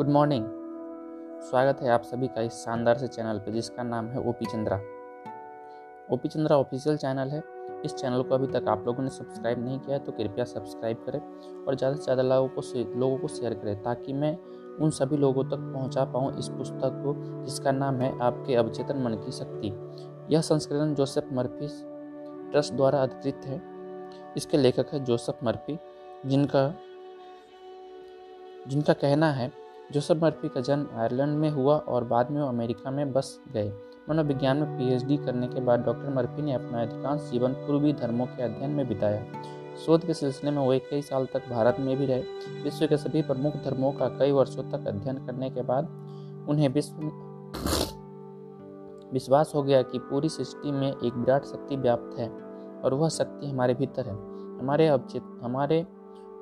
Good morning स्वागत है आप सभी का इस शानदार से चैनल पे, जिसका नाम है OP Chandra OP Chandra official channel है। इस चैनल को अभी तक आप लोगों ने सब्सक्राइब नहीं किया है तो कृपया सब्सक्राइब करें और ज़्यादा से ज़्यादा लोगों को लोगों को शेयर करें, ताकि मैं उन सभी लोगों तक पहुँचा पाऊँ इस पुस्तक को, जिसका नाम है आपके अवचेतन मन की शक्ति। यह संस्करण जोसेफ मर्फी ट्रस्ट द्वारा अधिकृत है। इसके लेखक है जोसेफ मर्फी, जिनका जिनका कहना है जोसेफ मर्फी का जन्म आयरलैंड में हुआ और बाद में वो अमेरिका में बस गए। मनोविज्ञान में पीएचडी करने के बाद डॉक्टर मर्फी ने अपना अधिकांश जीवन पूर्वी धर्मों के अध्ययन में बिताया। शोध के सिलसिले में वो कई साल तक भारत में भी रहे। विश्व के सभी प्रमुख धर्मों का कई वर्षों तक अध्ययन करने के बाद उन्हें विश्व विश्वास हो गया कि पूरी सृष्टि में एक विराट शक्ति व्याप्त है और वह शक्ति हमारे भीतर है। हमारे अवचेत, हमारे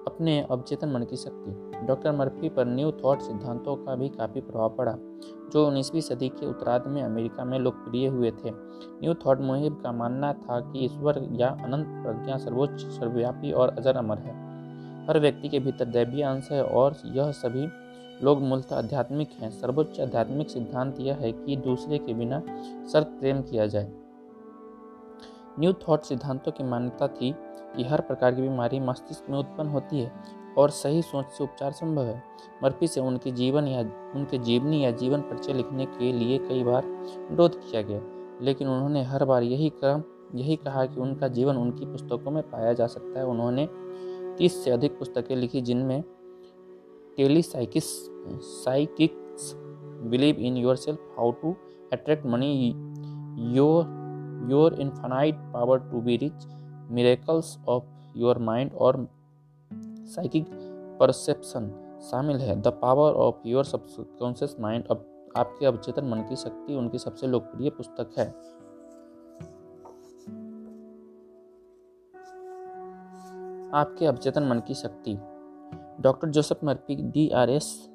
अपने अवचेतन मन की शक्ति। डॉक्टर मर्फी पर न्यू थॉट सिद्धांतों का भी काफ़ी प्रभाव पड़ा, जो उन्नीसवीं सदी के उत्तरार्ध में अमेरिका में लोकप्रिय हुए थे। न्यू थॉट मुहिब का मानना था कि ईश्वर या अनंत प्रज्ञा सर्वोच्च, सर्वव्यापी और अजर अमर है। हर व्यक्ति के भीतर दैवीय अंश है और यह सभी लोग मूलतः आध्यात्मिक हैं। सर्वोच्च आध्यात्मिक सिद्धांत यह है कि दूसरे के बिना शर्त प्रेम किया जाए। न्यू थॉट सिद्धांतों की मान्यता थी कि हर प्रकार की बीमारी मस्तिष्क में उत्पन्न होती है और सही सोच से उपचार संभव है। मर्फी से उनके जीवन या, उनके जीवनी या जीवन परिचय लिखने के लिए कई बार अनुरोध किया गया, लेकिन उन्होंने हर बार यही क्रम, यही कहा कि उनका जीवन उनकी पुस्तकों में पाया जा सकता है। उन्होंने तीस से अधिक पुस्तकें लिखी, जिनमें tele psychics psychics, believe in yourself how to attract money, your your infinite power to be rich miracles of your mind और साइकिक परसेप्शन शामिल है। The power of your subconscious mind अब आपके अवचेतन मन की शक्ति उनकी सबसे लोकप्रिय पुस्तक है। आपके अवचेतन मन की शक्ति। Doctor Joseph Murphy D R S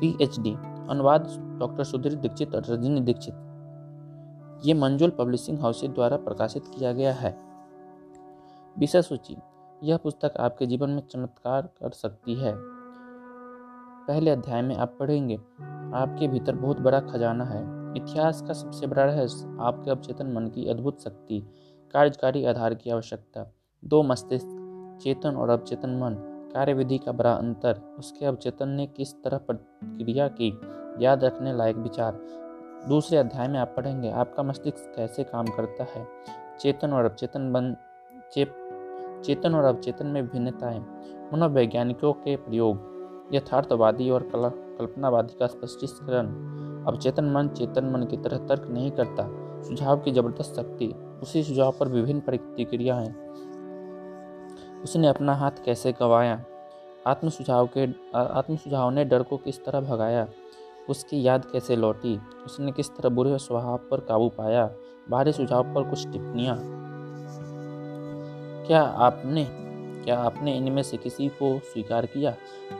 P H D अनुवाद डॉक्टर सुधीर दीक्षित और रजनी दीक्षित। ये मंजुल पब्लिशिंग हाउस द्वारा प्रकाशित किया गया है। विषय सूची। यह पुस्तक आपके जीवन में चमत्कार कर सकती है। पहले अध्याय में आप पढ़ेंगे, आपके भीतर बहुत बड़ा खजाना है। इतिहास का सबसे बड़ा रहस्य, आपके अवचेतन मन की अद्भुत शक्ति, कार्यकारी आधार की आवश्यकता, दो मस्तिष्क, चेतन और अवचेतन मन, कार्यविधि का बड़ा अंतर, उसके अवचेतन ने किस तरह प्रक्रिया की, याद रखने लायक विचार। दूसरे अध्याय में आप पढ़ेंगे, आपका मस्तिष्क कैसे काम करता है? चेतन और अवचेतन मन चेप चेतन और अवचेतन में भिन्नताएँ मनोवैज्ञानिकों के प्रयोग, यथार्थवादी और कला, कल्पनावादी का स्पष्टीकरण। अवचेतन मन चेतन मन की तरह तर्क नहीं करता। सुझाव की ज़बरदस्त शक्ति, उसी सुझाव पर विभिन्न प्रतिक्रियाएँ उसने अपना हाथ कैसे गंवाया? आत्म सुझाव के, आत्म सुझाव ने डर को किस तरह भगाया? उसकी याद कैसे लौटी? उसने किस तरह बुरे स्वभाव पर काबू पाया? बाहरी सुझाव पर कुछ टिप्पणियाँ। क्या आपने क्या आपने इनमें से किसी को स्वीकार किया?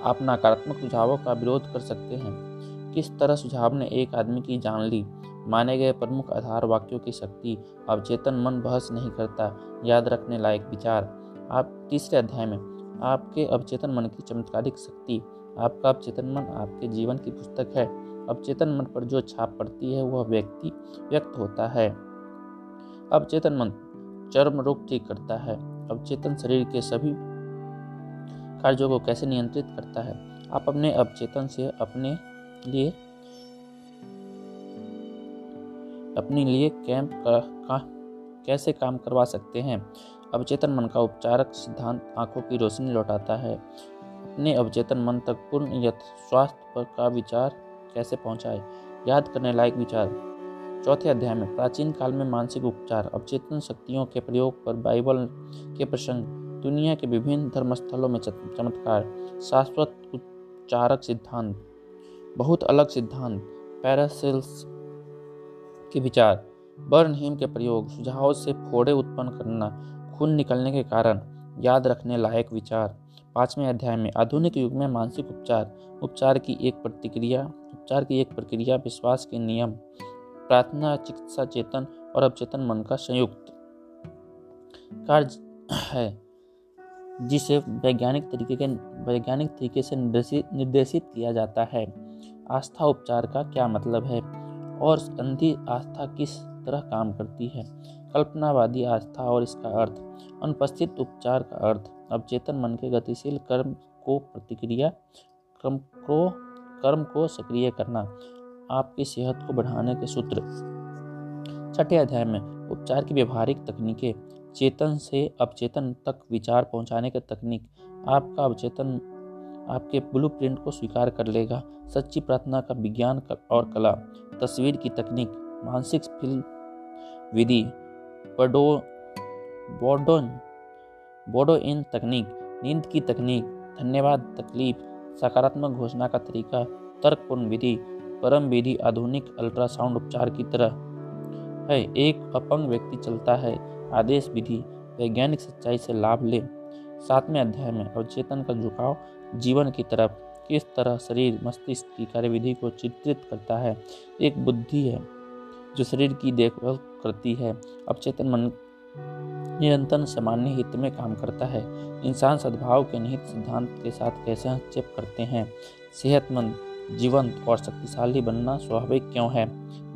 आप नकारात्मक सुझावों का विरोध कर सकते हैं। किस तरह सुझाव ने एक आदमी की जान ली? माने गए प्रमुख आधार वाक्यों की शक्ति अवचेतन मन बहस नहीं करता, याद रखने लायक विचार। आप तीसरे अध्याय में, आपके अवचेतन मन की चमत्कारिक शक्ति, आपका अवचेतन मन आपके जीवन की पुस्तक है। अवचेतन मन पर जो छाप पड़ती है, वह व्यक्ति व्यक्त होता है। अवचेतन मन चर्म रोग ठीक करता है। अवचेतन शरीर के सभी कार्यों को कैसे नियंत्रित करता है? आप अपने अवचेतन से अपने लिए अपने लिए कैंप का, का कैसे काम करवा सकते हैं? अवचेतन मन का उपचारक सिद्धांत आँखों की रोशनी लौटाता है। अपने अवचेतन मन तक पूर्ण यथ स्वास्थ्य पर का विचार कैसे पहुँचाए? याद करने लायक विचार। चौथे अध्याय में, प्राचीन काल में मानसिक उपचार, अवचेतन शक्तियों के प्रयोग पर बाइबल के प्रसंग, दुनिया के विभिन्न धर्मस्थलों में चमत्कार, शाश्वत उच्चारक सिद्धांत, बहुत अलग सिद्धांत, पैरासेल्स के विचार बर्न हिम के प्रयोग, सुझाव से फोड़े उत्पन्न करना, खून निकलने के कारण, याद रखने लायक विचार। पाँचवें अध्याय में, आधुनिक युग में मानसिक उपचार उपचार की एक प्रतिक्रिया, उपचार की एक प्रक्रिया, विश्वास के नियम प्रार्थना, चिकित्सा, चेतन और अवचेतन मन का संयुक्त कार्य है, जिसे वैज्ञानिक तरीके के, वैज्ञानिक तरीके से निर्देशित निर्देशित किया जाता है। आस्था उपचार का क्या मतलब है? और अंधी आस्था किस तरह काम करती है? कल्पनावादी आस्था और इसका अर्थ, अनुपस्थित उपचार का अर्थ, अवचेतन मन के गतिशील कर्म को प्रतिक्रिया, क्रम को, कर्म को सक्रिय करना। आपकी सेहत को बढ़ाने के सूत्र। छठे अध्याय में, उपचार की व्यवहारिक तकनीकें, चेतन से अवचेतन तक विचार पहुँचाने की तकनीक, आपका अवचेतन आपके ब्लूप्रिंट को स्वीकार कर लेगा। सच्ची प्रार्थना का विज्ञान और कला, तस्वीर की तकनीक, मानसिक फ़िल्म विधि, बडो बोडोन बोडो इन तकनीक, नींद की तकनीक, धन्यवाद, तकलीफ़, सकारात्मक घोषणा का तरीका, तर्कपूर्ण विधि परम विधि आधुनिक अल्ट्रासाउंड उपचार की तरह है। एक अपंग व्यक्ति चलता है, आदेश विधि, वैज्ञानिक सच्चाई से लाभ ले। सातवें अध्याय में, अवचेतन का झुकाव जीवन की तरफ़, किस तरह शरीर, मस्तिष्क की कार्यविधि को चित्रित करता है? एक बुद्धि है, जो शरीर की देखभाल करती है। अवचेतन मन निरंतर सामान्य हित में काम करता है। इंसान सद्भाव के निहित सिद्धांत के साथ कैसे हस्तक्षेप करते हैं? सेहतमंद जीवंत और शक्तिशाली बनना स्वाभाविक क्यों है?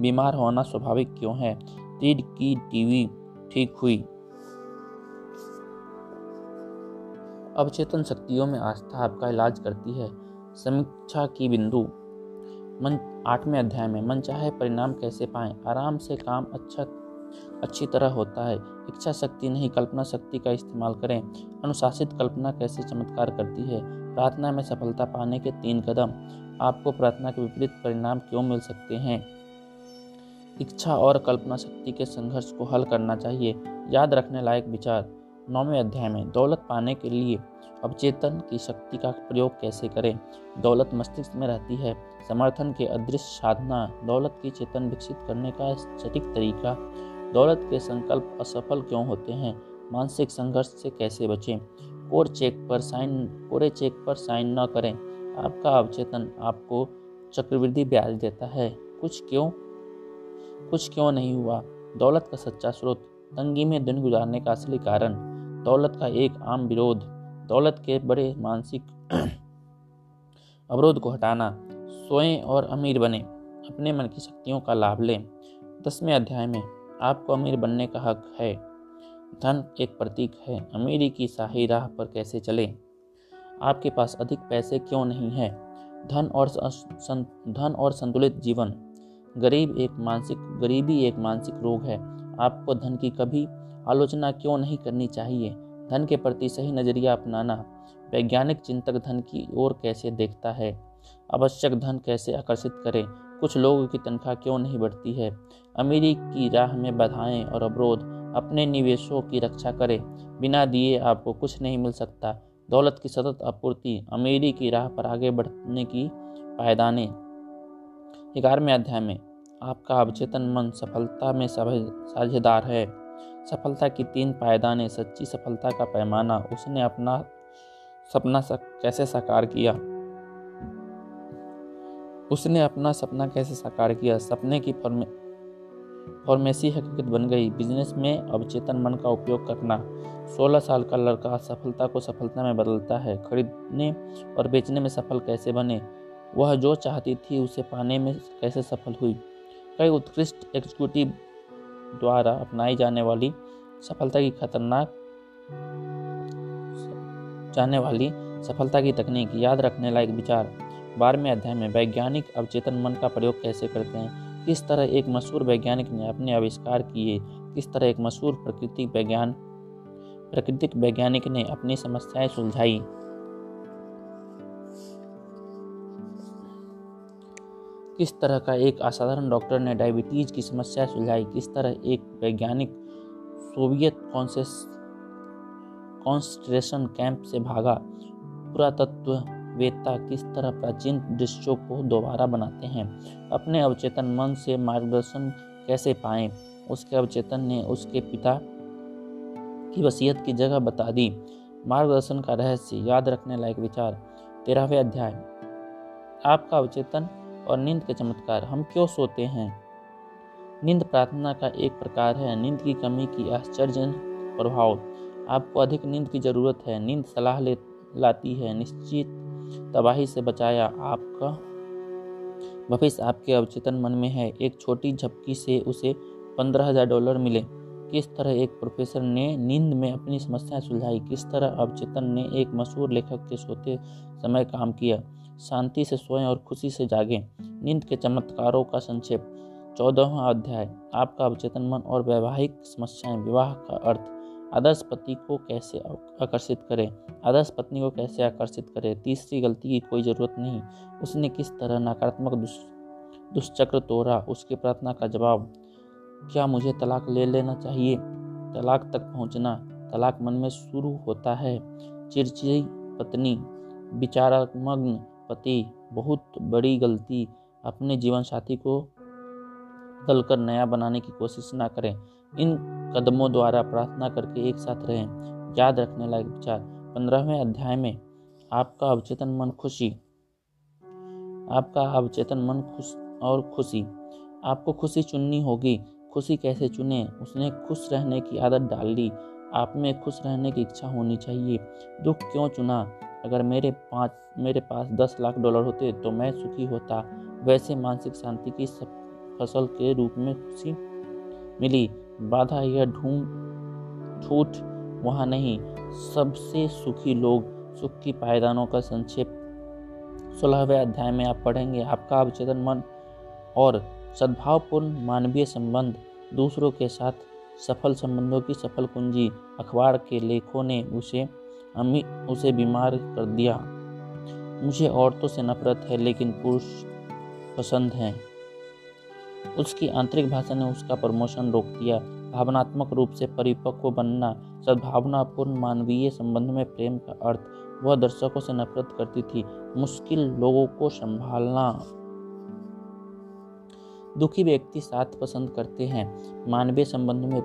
बीमार होना स्वाभाविक क्यों है? रीढ़ की टीवी ठीक हुई। अवचेतन शक्तियों में आस्था आपका इलाज करती है। समीक्षा की बिंदु। मन आठवें अध्याय में, मन चाहे परिणाम कैसे पाएँ, आराम से काम अच्छा अच्छी तरह होता है। इच्छा शक्ति नहीं, कल्पना शक्ति का इस्तेमाल करें। अनुशासित कल्पना कैसे चमत्कार करती है? प्रार्थना में सफलता पाने के तीन कदम आपको प्रार्थना के विपरीत परिणाम क्यों मिल सकते हैं? इच्छा और कल्पना शक्ति के संघर्ष को हल करना चाहिए। याद रखने लायक विचार। नौवें अध्याय में, दौलत पाने के लिए अवचेतन की शक्ति का प्रयोग कैसे करें? दौलत मस्तिष्क में रहती है। समर्थन के अदृश्य साधना दौलत की चेतन विकसित करने का सटीक तरीका। दौलत के संकल्प असफल क्यों होते हैं? मानसिक संघर्ष से कैसे बचें? कोर चेक पर साइन कोरे चेक पर साइन न करें। आपका अवचेतन आपको चक्रवृद्धि ब्याज देता है। कुछ क्यों? कुछ क्यों नहीं हुआ? दौलत का सच्चा स्रोत, तंगी में दिन गुजारने का असली कारण। दौलत का एक आम विरोध, दौलत के बड़े मानसिक अवरोध को हटाना। सोएँ और अमीर बने, अपने मन की शक्तियों का लाभ लें। दसवें अध्याय में, आपको अमीर बनने का हक है। धन एक प्रतीक है। अमीरी की शाही राह पर कैसे चले? आपके पास अधिक पैसे क्यों नहीं है? धन और सं, धन और संतुलित जीवन। गरीब एक मानसिक गरीबी एक मानसिक रोग है। आपको धन की कभी आलोचना क्यों नहीं करनी चाहिए? धन के प्रति सही नज़रिया अपनाना। वैज्ञानिक चिंतक धन की ओर कैसे देखता है? आवश्यक धन कैसे आकर्षित करें? कुछ लोगों की तनख्वाह क्यों नहीं बढ़ती है? अमीरी की राह में बाधाएँ और अवरोध अपने निवेशों की रक्षा करें। बिना दिए आपको कुछ नहीं मिल सकता। दौलत की सतत आपूर्ति अमीरी की राह पर आगे बढ़ने की पायदाने। ग्यारहवें अध्याय में आपका अवचेतन मन सफलता में साझेदार है। सफलता की तीन पायदाने सच्ची सफलता का पैमाना। उसने अपना सपना सक, कैसे साकार किया? उसने अपना सपना कैसे साकार किया? सपने की फॉर्मे फॉर्मेसी हकीकत बन गई। बिज़नेस में अवचेतन मन का उपयोग करना 16 साल का लड़का सफलता को सफलता में बदलता है। खरीदने और बेचने में सफल कैसे बने? वह जो चाहती थी उसे पाने में कैसे सफल हुई? कई उत्कृष्ट एग्जीक्यूटिव द्वारा अपनाई जाने वाली सफलता की खतरनाक जाने वाली सफलता की तकनीक याद रखने लायक विचार। बारहवें अध्याय में वैज्ञानिक अवचेतन मन का प्रयोग कैसे करते हैं? किस तरह एक मशहूर वैज्ञानिक ने अपने आविष्कार किए, किस तरह एक मशहूर प्रकृति वैज्ञान, प्राकृतिक वैज्ञानिक ने अपनी समस्याएँ सुलझाई? किस तरह का एक असाधारण डॉक्टर ने डायबिटीज़ की समस्या सुलझाई? किस तरह एक वैज्ञानिक सोवियत कॉन्सेंट्रेशन कैंप से भागा? पुरातत्व वेदता किस तरह प्राचीन दृश्यों को दोबारा बनाते हैं? अपने अवचेतन मन से मार्गदर्शन कैसे पाएँ? उसके अवचेतन ने उसके पिता की वसीयत की जगह बता दी। मार्गदर्शन का रहस्य याद रखने लायक विचार। तेरहवें अध्याय। आपका अवचेतन और नींद के चमत्कार। हम क्यों सोते हैं? नींद प्रार्थना का एक प्रकार है। नींद की कमी की आश्चर्य प्रभाव आपको अधिक नींद की ज़रूरत है। नींद सलाह ले, लाती है। निश्चित तबाही से बचाया आपका। भविष्य आपके अवचेतन मन में है। एक छोटी झपकी से उसे पंद्रह हज़ार डॉलर मिले। किस तरह एक प्रोफेसर ने नींद में अपनी समस्याएँ सुलझाई? किस तरह अवचेतन ने एक मशहूर लेखक के सोते समय काम किया? शांति से सोएँ और खुशी से जागें। नींद के चमत्कारों का संक्षेप। चौदहवा अध्याय। आपका अवचेतन मन और वैवाहिक समस्याएँ। विवाह का अर्थ। आदर्श पति को कैसे आकर्षित करें? आदर्श पत्नी को कैसे आकर्षित करें? तीसरी गलती की कोई ज़रूरत नहीं। उसने किस तरह नकारात्मक दुष्चक्र तोड़ा? उसकी प्रार्थना का जवाब, क्या मुझे तलाक ले लेना चाहिए? तलाक तक पहुँचना, तलाक मन में शुरू होता है। चिड़चिड़ी पत्नी विचारात्मग्न पति, बहुत बड़ी गलती। अपने जीवन साथी को बदलकर नया बनाने की कोशिश ना करें। इन कदमों द्वारा प्रार्थना करके एक साथ रहें। याद रखने लायक विचार। पंद्रहवें अध्याय में आपका अवचेतन मन खुशी। आपका अवचेतन मन खुश और खुशी। आपको खुशी चुननी होगी। खुशी कैसे चुने? उसने खुश रहने की आदत डाल ली आप में खुश रहने की इच्छा होनी चाहिए। दुख क्यों चुना? अगर मेरे पाँच, मेरे पास दस लाख डॉलर होते तो मैं सुखी होता। वैसे मानसिक शांति की सब फ़सल के रूप में खुशी मिली। बाधा यह ढूंढ, छूट वहाँ नहीं। सबसे सुखी लोग सुख की पायदानों का संक्षेप। सोलहवें अध्याय में आप पढ़ेंगे, आपका अवचेतन मन और सद्भावपूर्ण मानवीय संबंध दूसरों के साथ सफल संबंधों की सफल कुंजी अखबार के लेखों ने उसे अमी, उसे बीमार कर दिया। मुझे औरतों से नफरत है, लेकिन पुरुष पसंद हैं। उसकी आंतरिक भाषा ने उसका प्रमोशन रोक दिया। भावनात्मक रूप से परिपक्व बनना, सद्भावनापूर्ण मानवीय संबंध में प्रेम का अर्थ, वह दर्शकों से नफरत करती थी, मुश्किल लोगों को संभालना। दुखी व्यक्ति साथ पसंद करते हैं। मानवीय संबंध में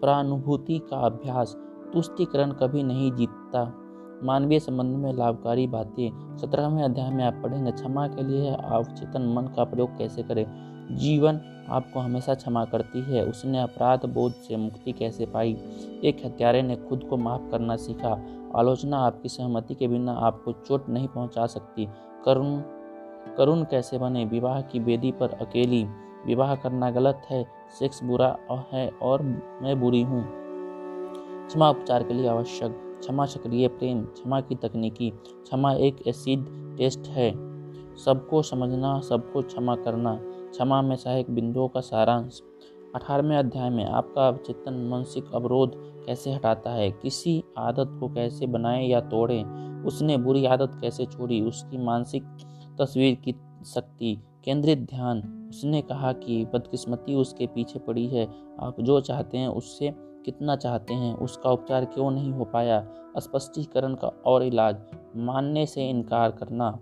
प्रानुभूति का अभ्यास, तुष्टिकरण कभी नहीं जीतता। मानवीय संबंध में लाभकारी बातें। सत्रहवें अध्याय में आप पढ़ेंगे, क्षमा के लिए अवचेतन मन का प्रयोग कैसे करें? जीवन आपको हमेशा क्षमा करती है। उसने अपराध बोध से मुक्ति कैसे पाई? एक हत्यारे ने खुद को माफ़ करना सीखा। आलोचना आपकी सहमति के बिना आपको चोट नहीं पहुँचा सकती। करुण करुण कैसे बने? विवाह की बेदी पर अकेली। विवाह करना गलत है, सेक्स बुरा है और मैं बुरी हूँ। क्षमा उपचार के लिए आवश्यक क्षमा सक्रिय प्रेम, क्षमा की तकनीकी, क्षमा एक एसिड टेस्ट है। सबको समझना, सबको क्षमा करना, क्षमा में सहायक बिंदुओं का सारांश। अठारहवें अध्याय में आपका अवचेतन मानसिक अवरोध कैसे हटाता है? किसी आदत को कैसे बनाए या तोड़े? उसने बुरी आदत कैसे छोड़ी? उसकी मानसिक तस्वीर की शक्ति। केंद्रित ध्यान। उसने कहा कि बदकिस्मती उसके पीछे पड़ी है। आप जो चाहते हैं उससे कितना चाहते हैं, उसका उपचार क्यों नहीं हो पाया? स्पष्टीकरण का और इलाज, मानने से इनकार करना।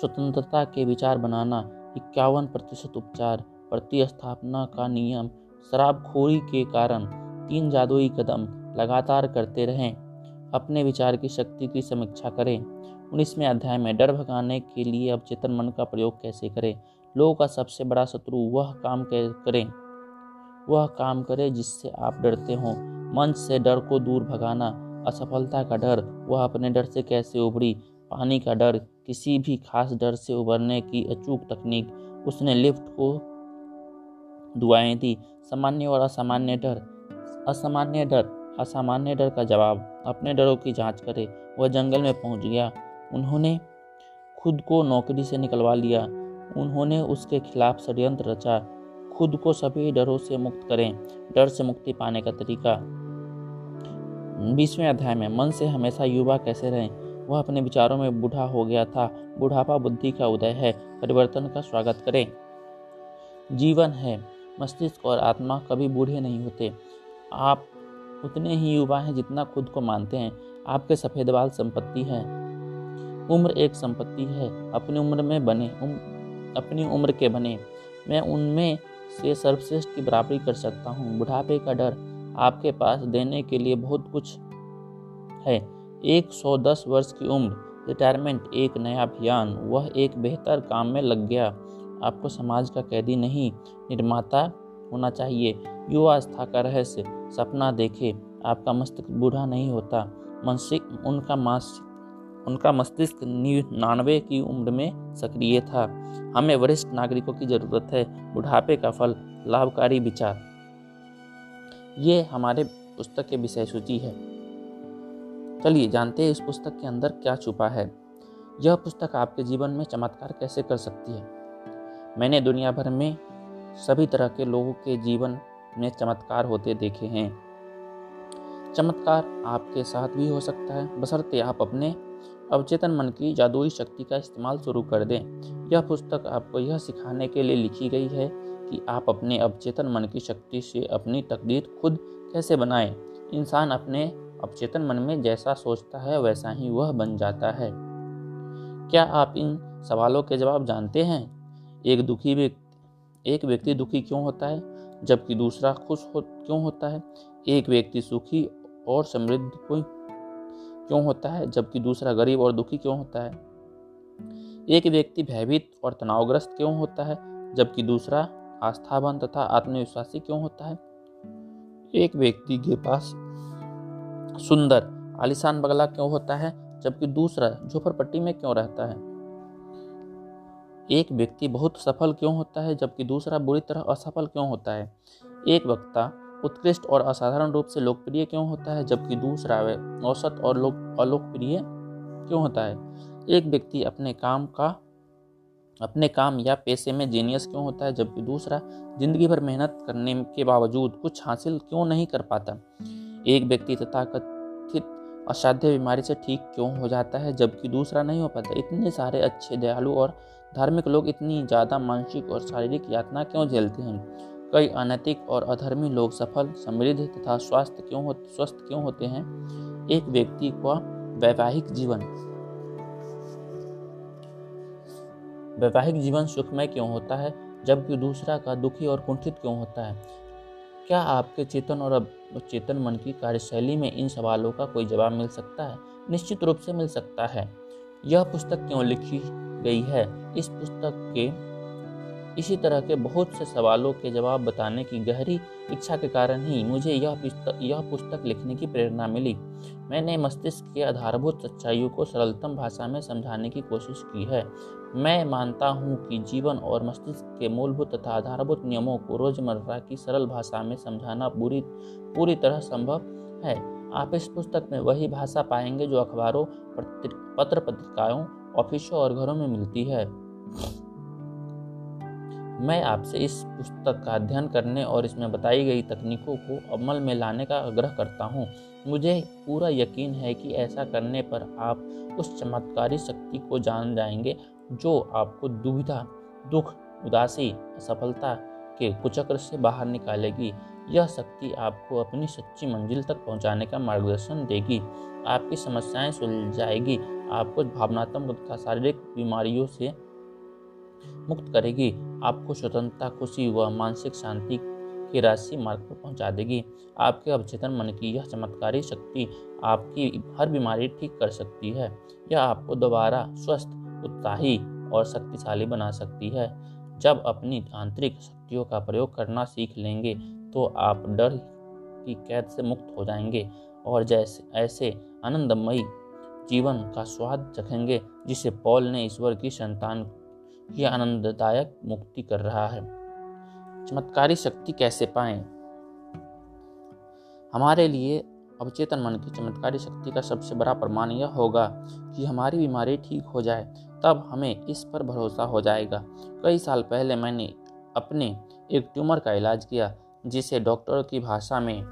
स्वतंत्रता के विचार बनाना, इक्यावन प्रतिशत उपचार, प्रतिस्थापना का नियम, शराबखोरी के कारण, तीन जादुई कदम लगातार करते रहें। अपने विचार की शक्ति की समीक्षा करें। उन्नीसवें अध्याय में, डर भगाने के लिए अवचेतन मन का प्रयोग कैसे करें? लोगों का सबसे बड़ा शत्रु वह काम करें। वह काम करें जिससे आप डरते हो। मंच से डर को दूर भगाना, असफलता का डर, वह अपने डर से कैसे उभरी? पानी का डर, किसी भी खास डर से उबरने की अचूक तकनीक। उसने लिफ्ट को दुआएँ दी। सामान्य और असामान्य डर। असामान्य डर असामान्य डर का जवाब, अपने डरों की जाँच करे। वह जंगल में पहुँच गया। उन्होंने खुद को नौकरी से निकलवा लिया। उन्होंने उसके खिलाफ षड्यंत्र रचा। खुद को सभी डरों से मुक्त करें। डर से मुक्ति पाने का तरीका। बीसवें अध्याय में मन से हमेशा युवा कैसे रहें? वह अपने विचारों में बूढ़ा हो गया था। बुढ़ापा बुद्धि का उदय है। परिवर्तन का स्वागत करें। जीवन है। मस्तिष्क और आत्मा कभी बूढ़े नहीं होते। आप उतने ही युवा हैं जितना खुद को मानते हैं। आपके सफ़ेद बाल संपत्ति है। उम्र एक संपत्ति है। अपनी उम्र में बने उम, अपनी उम्र के बने। मैं उनमें से सर्वश्रेष्ठ की बराबरी कर सकता हूँ। बुढ़ापे का डर आपके पास देने के लिए बहुत कुछ है। 110 वर्ष की उम्र, रिटायरमेंट एक नया अभियान, वह एक बेहतर काम में लग गया। आपको समाज का कैदी नहीं, निर्माता होना चाहिए। युवावस्था का रहस्य, सपना देखे, आपका मस्तिष्क बूढ़ा नहीं होता। मानसिक, उनका मानसिक उनका मस्तिष्क निन्यानवे की उम्र में सक्रिय था। हमें वरिष्ठ नागरिकों की ज़रूरत है, बुढ़ापे का फल, लाभकारी विचार। ये हमारे पुस्तक के विषय सूची है। चलिए जानते हैं इस पुस्तक के अंदर क्या छुपा है। यह पुस्तक आपके जीवन में चमत्कार कैसे कर सकती है? मैंने दुनिया भर में सभी तरह के लोगों के जीवन में चमत्कार होते देखे हैं। चमत्कार आपके साथ भी हो सकता है बसरते आप अपने अवचेतन मन की जादुई शक्ति का इस्तेमाल शुरू कर दें। यह पुस्तक आपको यह सिखाने के लिए लिखी गई है कि आप अपने अवचेतन मन की शक्ति से अपनी तकदीर खुद कैसे बनाएँ। इंसान अपने अवचेतन मन में जैसा सोचता है, वैसा ही वह बन जाता है। क्या आप इन सवालों के जवाब जानते हैं? एक दुखी व्यक्ति, एक व्यक्ति दुखी क्यों होता है, जबकि दूसरा खुश हो, क्यों होता है? एक व्यक्ति सुखी और समृद्ध क्यों होता है, जबकि दूसरा गरीब और दुखी क्यों होता है? एक व्यक्ति भयभीत और तनावग्रस्त क्यों होता है, जबकि दूसरा आस्थावान तथा आत्मविश्वासी क्यों होता है? एक व्यक्ति के पास सुंदर, आलिशान बगला क्यों होता है, जबकि दूसरा झोपड़पट्टी में क्यों रहता है? एक व्यक्ति बहुत सफल क्यों होता है, जबकि दूसरा बुरी तरह असफल क्यों होता है? एक वक्ता उत्कृष्ट और असाधारण रूप से लोकप्रिय क्यों होता है, जबकि दूसरा औसत और लोक, अलोकप्रिय क्यों होता है? एक व्यक्ति अपने काम का, अपने काम या पेशे में जीनियस क्यों होता है, जबकि दूसरा ज़िंदगी भर मेहनत करने के बावजूद कुछ हासिल क्यों नहीं कर पाता? एक व्यक्ति तथा कथित असाध्य बीमारी से ठीक क्यों हो जाता है, जबकि दूसरा नहीं हो पाता? इतने सारे अच्छे, दयालु और धार्मिक लोग इतनी ज़्यादा मानसिक और शारीरिक यातना क्यों झेलते हैं? कई अनैतिक और अधर्मी लोग सफल, समृद्ध तथा स्वास्थ्य क्यों हो स्वस्थ क्यों होते हैं? एक व्यक्ति का वैवाहिक जीवन। वैवाहिक जीवन सुखमय क्यों होता है, जबकि दूसरा का दुखी और कुंठित क्यों होता है? क्या आपके चेतन और चेतन मन की कार्यशैली में इन सवालों का कोई जवाब मिल सकता है? निश्चित रूप से मिल सकता है। यह पुस्तक क्यों लिखी गई है? इस पुस्तक के इसी तरह के बहुत से सवालों के जवाब बताने की गहरी इच्छा के कारण ही मुझे यह पुस्तक यह पुस्तक लिखने की प्रेरणा मिली। मैंने मस्तिष्क के आधारभूत सच्चाइयों को सरलतम भाषा में समझाने की कोशिश की है। मैं मानता हूँ कि जीवन और मस्तिष्क के मूलभूत तथा आधारभूत नियमों को रोज़मर्रा की सरल भाषा में समझाना पूरी पूरी तरह संभव है। आप इस पुस्तक में वही भाषा पाएँगे जो अखबारों पत्र पत्रिकाओं, ऑफिसों और घरों में मिलती है। मैं आपसे इस पुस्तक का अध्ययन करने और इसमें बताई गई तकनीकों को अमल में लाने का आग्रह करता हूँ। मुझे पूरा यकीन है कि ऐसा करने पर आप उस चमत्कारी शक्ति को जान जाएँगे, जो आपको दुविधा, दुख, उदासी, असफलता के कुचक्र से बाहर निकालेगी। यह शक्ति आपको अपनी सच्ची मंजिल तक पहुँचाने का मार्गदर्शन देगी। आपकी समस्याएँ सुलझाएगी। आपको भावनात्मक तथा शारीरिक बीमारियों से मुक्त करेगी, आपको स्वतंत्रता, खुशी व मानसिक शांति की राशि मार्ग पर पहुँचा देगी। आपके अवचेतन मन की यह चमत्कारी शक्ति आपकी हर बीमारी ठीक कर सकती है। यह आपको दोबारा स्वस्थ, उत्साही और शक्तिशाली बना सकती है। जब अपनी आंतरिक शक्तियों का प्रयोग करना सीख लेंगे तो आप डर की कैद से मुक्त हो जाएँगे और जैसे, ऐसे आनंदमयी जीवन का स्वाद चखेंगे, जिसे पॉल ने ईश्वर की संतान ये आनंददायक मुक्ति कर रहा है। चमत्कारी शक्ति कैसे पाएँ? हमारे लिए अवचेतन मन की चमत्कारी शक्ति का सबसे बड़ा प्रमाण यह होगा कि हमारी बीमारी ठीक हो जाए, तब हमें इस पर भरोसा हो जाएगा। कई साल पहले मैंने अपने एक ट्यूमर का इलाज किया, जिसे डॉक्टर की भाषा में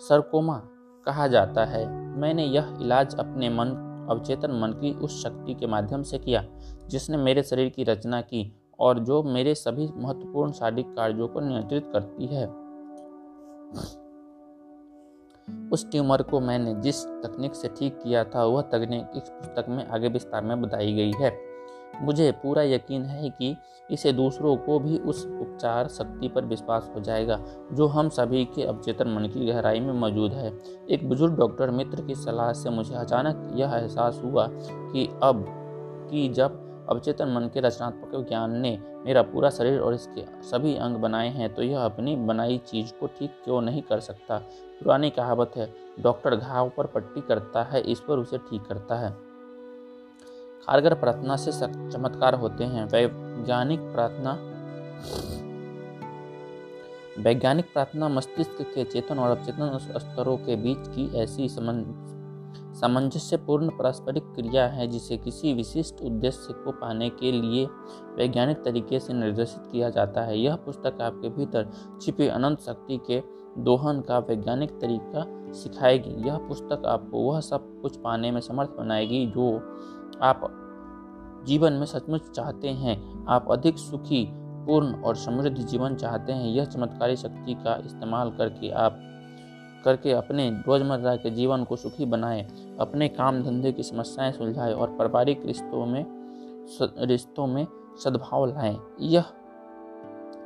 सरकोमा कहा जाता है। मैंने यह इलाज अपने मन अवचेतन मन की उस शक्ति के माध्यम से किया, जिसने मेरे शरीर की रचना की और जो मेरे सभी महत्वपूर्ण शारीरिक कार्यों को नियंत्रित करती है। उस ट्यूमर को मैंने जिस तकनीक से ठीक किया था, वह तकनीक इस पुस्तक में आगे विस्तार में बताई गई है। मुझे पूरा यकीन है कि इसे दूसरों को भी उस उपचार शक्ति पर विश्वास हो जाएगा, जो हम सभी के अवचेतन मन की गहराई में मौजूद है। एक बुज़ुर्ग डॉक्टर मित्र की सलाह से मुझे अचानक यह एहसास हुआ कि अब, कि जब अवचेतन मन के रचनात्मक ज्ञान ने मेरा पूरा शरीर और इसके सभी अंग बनाए हैं तो यह अपनी बनाई चीज़ को ठीक क्यों नहीं कर सकता? पुरानी कहावत है, डॉक्टर घाव पर पट्टी करता है ईश्वर उसे ठीक करता है। कारगर प्रार्थना से चमत्कार होते हैं, वैज्ञानिक प्रार्थना वैज्ञानिक प्रार्थना मस्तिष्क के चेतन और अवचेतन स्तरों के बीच की ऐसी सामंजस्यपूर्ण पारस्परिक क्रिया है जिसे किसी विशिष्ट उद्देश्य को पाने के लिए वैज्ञानिक तरीके से निर्देशित किया जाता है। यह पुस्तक आपके भीतर छिपी अनंत शक्ति के दोहन का वैज्ञानिक तरीका सिखाएगी। यह पुस्तक आपको वह सब कुछ पाने में समर्थ बनाएगी जो आप जीवन में सचमुच चाहते हैं, आप अधिक सुखी, पूर्ण और समृद्ध जीवन चाहते हैं, यह चमत्कारी शक्ति का इस्तेमाल करके आप, करके अपने रोज़मर्रा के जीवन को सुखी बनाएँ, अपने काम धंधे की समस्याएँ सुलझाएँ और पारिवारिक रिश्तों में रिश्तों में सद्भाव लाएँ। यह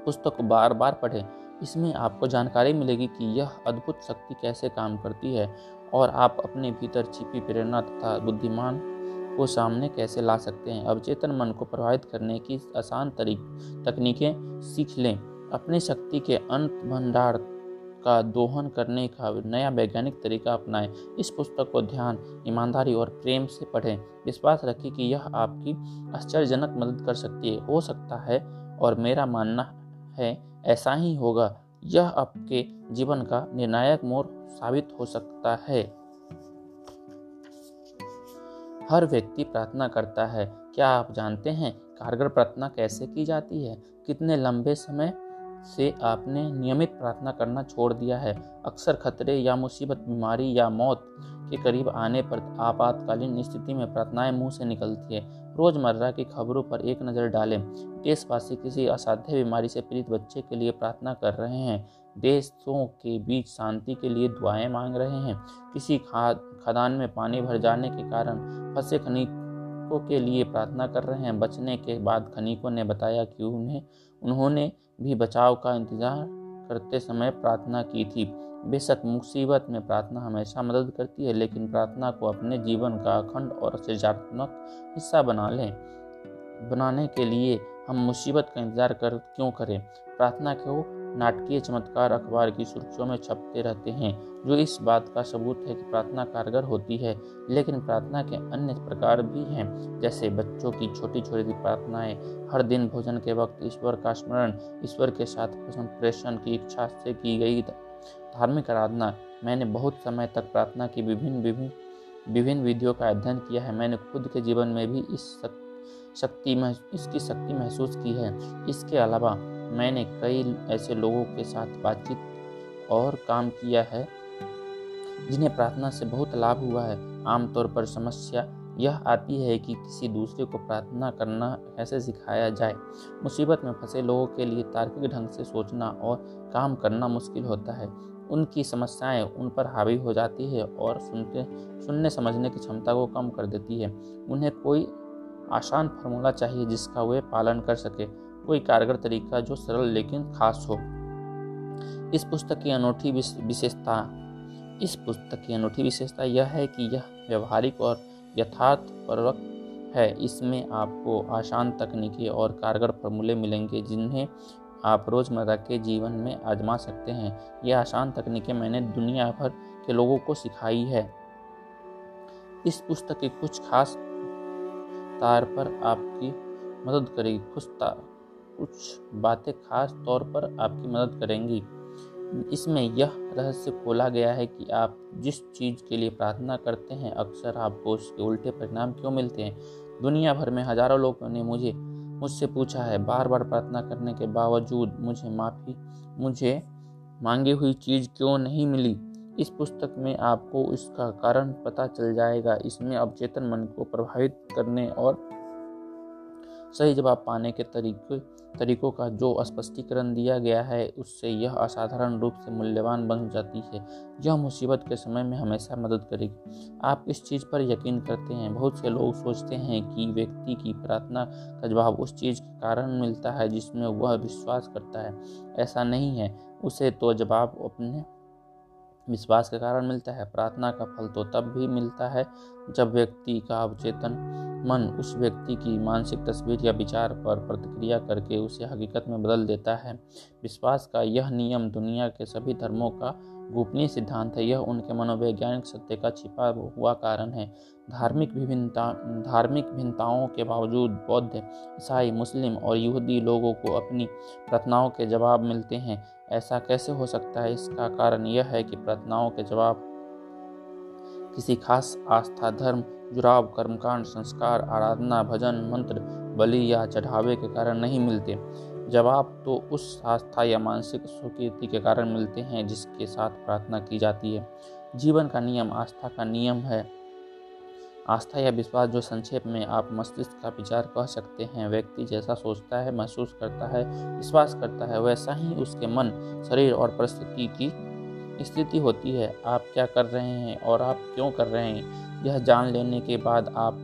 पुस्तक बार बार पढ़ें। इसमें आपको जानकारी मिलेगी कि यह अद्भुत शक्ति कैसे काम करती है और आप अपने भीतर छिपी प्रेरणा तथा बुद्धिमान को सामने कैसे ला सकते हैं? अवचेतन मन को प्रभावित करने की आसान तरीक तकनीकें सीख लें। अपनी शक्ति के अंत भंडार का दोहन करने का नया वैज्ञानिक तरीका अपनाएँ। इस पुस्तक को ध्यान, ईमानदारी और प्रेम से पढ़ें। विश्वास रखें कि यह आपकी आश्चर्यजनक मदद कर सकती है। हो सकता है और मेरा मानना है, ऐसा ही होगा। यह आपके जीवन का निर्णायक मोड़ साबित हो सकता है। हर व्यक्ति प्रार्थना करता है। क्या आप जानते हैं कारगर प्रार्थना कैसे की जाती है? कितने लंबे समय से आपने नियमित प्रार्थना करना छोड़ दिया है? अक्सर खतरे या मुसीबत, बीमारी या मौत के करीब आने पर आपातकालीन स्थिति में प्रार्थनाएँ मुँह से निकलती है। रोज़मर्रा की खबरों पर एक नज़र डालें। देशवासी किसी असाध्य बीमारी से पीड़ित बच्चे के लिए प्रार्थना कर रहे हैं। देशों के बीच शांति के लिए दुआएँ मांग रहे हैं। किसी खाद खदान में पानी भर जाने के कारण फंसे खनिकों के लिए प्रार्थना कर रहे हैं। बचने के बाद खनिकों ने बताया कि उन्हें, उन्होंने भी बचाव का इंतज़ार करते समय प्रार्थना की थी। बेशक मुसीबत में प्रार्थना हमेशा मदद करती है, लेकिन प्रार्थना को अपने जीवन का अखंड और सृजनात्मक हिस्सा बना लें। बनाने के लिए हम मुसीबत का इंतज़ार कर, क्यों करें? प्रार्थना को नाटकीय चमत्कार अखबार की सुर्खियों में छपते रहते हैं। जो इस बात का सबूत है कि प्रार्थना कारगर होती है, लेकिन प्रार्थना के अन्य प्रकार भी हैं, जैसे बच्चों की छोटी छोटी प्रार्थनाएँ, हर दिन भोजन के वक्त ईश्वर का स्मरण, ईश्वर के साथ संप्रेषण की इच्छा से की गई धार्मिक आराधना। मैंने बहुत समय तक प्रार्थना की विभिन्न विभिन्न विभिन्न विधियों का अध्ययन किया है। मैंने खुद के जीवन में भी इस शक्ति इसकी शक्ति महसूस की है। इसके अलावा मैंने कई ऐसे लोगों के साथ बातचीत और काम किया है जिन्हें प्रार्थना से बहुत लाभ हुआ है। आमतौर पर समस्या यह आती है कि किसी दूसरे को प्रार्थना करना कैसे सिखाया जाए। मुसीबत में फंसे लोगों के लिए तार्किक ढंग से सोचना और काम करना मुश्किल होता है। उनकी समस्याएँ उन पर हावी हो जाती है और सुनते, सुनने समझने की क्षमता को कम कर देती है। उन्हें कोई आसान फार्मूला चाहिए जिसका वे पालन कर सके। कोई कारगर तरीका जो सरल लेकिन खास हो। इस पुस्तक की अनूठी विशेषता इस पुस्तक की अनूठी विशेषता यह है कि यह व्यवहारिक और यथार्थपूर्वक है। इसमें आपको आसान तकनीकी और कारगर फॉर्मूले मिलेंगे, जिन्हें आप रोज़मर्रा के जीवन में आजमा सकते हैं। यह आसान तकनीकें मैंने दुनिया भर के लोगों को सिखाई है। इस पुस्तक के कुछ खास तार पर आपकी मदद करेगी। कुछ कुछ बातें खास तौर पर आपकी मदद करेंगी। इसमें यह रहस्य खोला गया है कि आप जिस चीज़ के लिए प्रार्थना करते हैं, अक्सर आपको उसके उल्टे परिणाम क्यों मिलते हैं? दुनिया भर में हज़ारों लोगों ने मुझे, मुझसे पूछा है। बार बार प्रार्थना करने के बावजूद मुझे माफ़ी, मुझे मांगी हुई चीज़ क्यों नहीं मिली? इस पुस्तक में आपको इसका कारण पता चल जाएगा। इसमें अवचेतन मन को प्रभावित करने और सही जवाब पाने के तरीके, तरीकों का जो स्पष्टीकरण दिया गया है, उससे यह असाधारण रूप से मूल्यवान बन जाती है। यह मुसीबत के समय में हमेशा मदद करेगी। आप इस चीज़ पर यकीन करते हैं। बहुत से लोग सोचते हैं कि व्यक्ति की प्रार्थना का जवाब उस चीज़ के कारण मिलता है जिसमें वह विश्वास करता है। ऐसा नहीं है। उसे तो जवाब अपने विश्वास के कारण मिलता है, प्रार्थना का फल तो तब भी मिलता है जब व्यक्ति का अवचेतन मन उस व्यक्ति की मानसिक तस्वीर या विचार पर प्रतिक्रिया करके उसे हकीकत में बदल देता है। विश्वास का यह नियम दुनिया के सभी धर्मों का गोपनीय सिद्धांत है। यह उनके मनोवैज्ञानिक सत्य का छिपा हुआ कारण है। धार्मिक विभिन्नता, धार्मिक भिन्नताओं के बावजूद बौद्ध, ईसाई, मुस्लिम और यहूदी लोगों को अपनी प्रार्थनाओं के जवाब मिलते हैं। ऐसा कैसे हो सकता है? इसका कारण यह है कि प्रार्थनाओं के जवाब, किसी खास आस्था, धर्म जुराव कर्मकांड, संस्कार, आराधना, भजन, मंत्र, बलि या चढ़ावे के कारण नहीं मिलते। जवाब तो उस आस्था या मानसिक स्वीकृति के कारण मिलते हैं जिसके साथ प्रार्थना की जाती है। जीवन का नियम, आस्था का नियम है। आस्था या विश्वास जो संक्षेप में आप मस्तिष्क का विचार कह सकते हैं, व्यक्ति जैसा सोचता है, महसूस करता है, विश्वास करता है, वैसा ही उसके मन, शरीर और परिस्थिति की स्थिति होती है। आप क्या कर रहे हैं और आप क्यों कर रहे हैं, यह जान लेने के बाद आप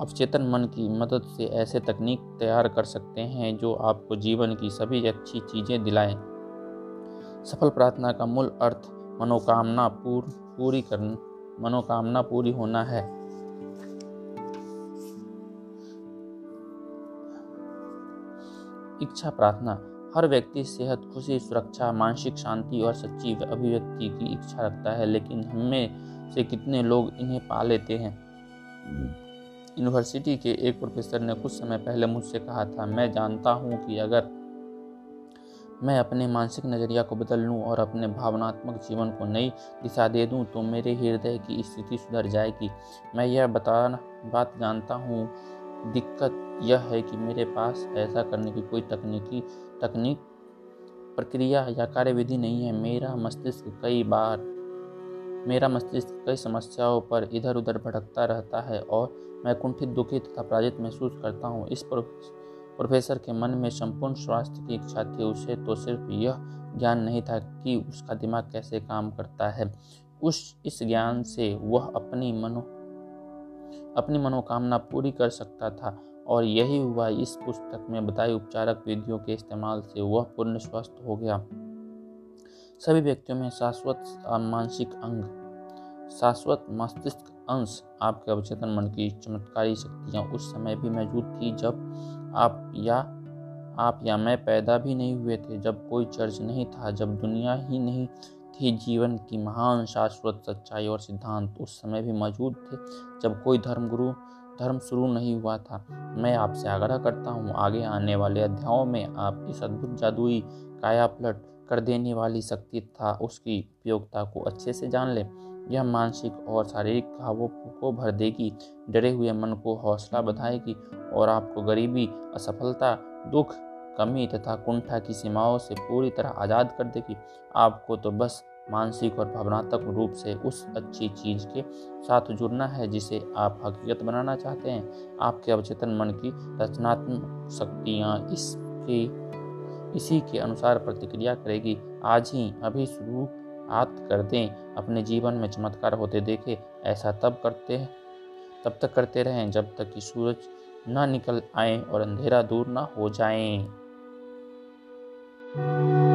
अवचेतन मन की मदद से ऐसे तकनीक तैयार कर सकते हैं जो आपको जीवन की सभी अच्छी चीज़ें दिलाएँ। सफल प्रार्थना का मूल अर्थ मनोकामना पूर, पूरी कर मनोकामना पूरी होना है। इच्छा प्रार्थना। हर व्यक्ति सेहत, खुशी, सुरक्षा, मानसिक शांति और सच्ची अभिव्यक्ति की इच्छा रखता है, लेकिन हमें से कितने लोग इन्हें पा लेते हैं? यूनिवर्सिटी के एक प्रोफेसर ने कुछ समय पहले मुझसे कहा था, मैं जानता हूँ कि अगर मैं अपने मानसिक नज़रिया को बदल लूँ और अपने भावनात्मक जीवन को नई दिशा दे दूँ तो मेरे हृदय की स्थिति सुधर जाएगी। मैं यह बता, बात जानता हूँ दिक्कत यह है कि मेरे पास ऐसा करने की कोई तकनीकी, तकनीक प्रक्रिया या कार्यविधि नहीं है। मेरा मस्तिष्क कई बार, मेरा मस्तिष्क कई समस्याओं पर इधर उधर भटकता रहता है और मैं कुंठित, दुखी तथा पराजित महसूस करता हूँ। इस प्रोफेसर के मन में संपूर्ण स्वास्थ्य की इच्छा थी, उसे तो सिर्फ़ यह ज्ञान नहीं था कि उसका दिमाग कैसे काम करता है। उस, इस ज्ञान से वह अपनी मनो अपनी मनोकामना पूरी कर सकता था और यही हुआ इस पुस्तक में। बताई उपचारक विधियों के इस्तेमाल से वह पूर्ण स्वस्थ हो गया। सभी व्यक्तियों में शाश्वत, मानसिक अंग, शाश्वत मस्तिष्क अंश आपके अवचेतन मन की चमत्कारी शक्तियाँ उस समय भी मौजूद थी जब आप या आप या मैं पैदा भी नहीं हुए थे, जब कोई चर्च नहीं था, जब दुनिया ही नहीं थी जीवन की महान शाश्वत सच्चाई और सिद्धांत उस समय भी मौजूद थे, जब कोई धर्मगुरु, धर्म शुरू नहीं हुआ था। मैं आपसे आग्रह करता हूँ, आगे आने वाले अध्यायों में आप इस अद्भुत जादुई काया पलट कर देने वाली शक्ति था उसकी उपयोगिता को अच्छे से जान लें। यह मानसिक और शारीरिक घावों को भर देगी, डरे हुए मन को हौसला बढ़ाएगी और आपको गरीबी, असफलता, दुख कमी तथा कुंठा की सीमाओं से पूरी तरह आज़ाद कर देगी। आपको तो बस मानसिक और भावनात्मक रूप से उस अच्छी चीज़ के साथ जुड़ना है जिसे आप हकीकत बनाना चाहते हैं। आपके अवचेतन मन की रचनात्मक शक्तियाँ इसके, इसी के अनुसार प्रतिक्रिया करेगी। आज ही अभी शुरू हाथ कर दें। अपने जीवन में चमत्कार होते देखें। ऐसा तब करते हैं तब तक करते रहें जब तक कि सूरज ना निकल आए और अंधेरा दूर ना हो जाए। Música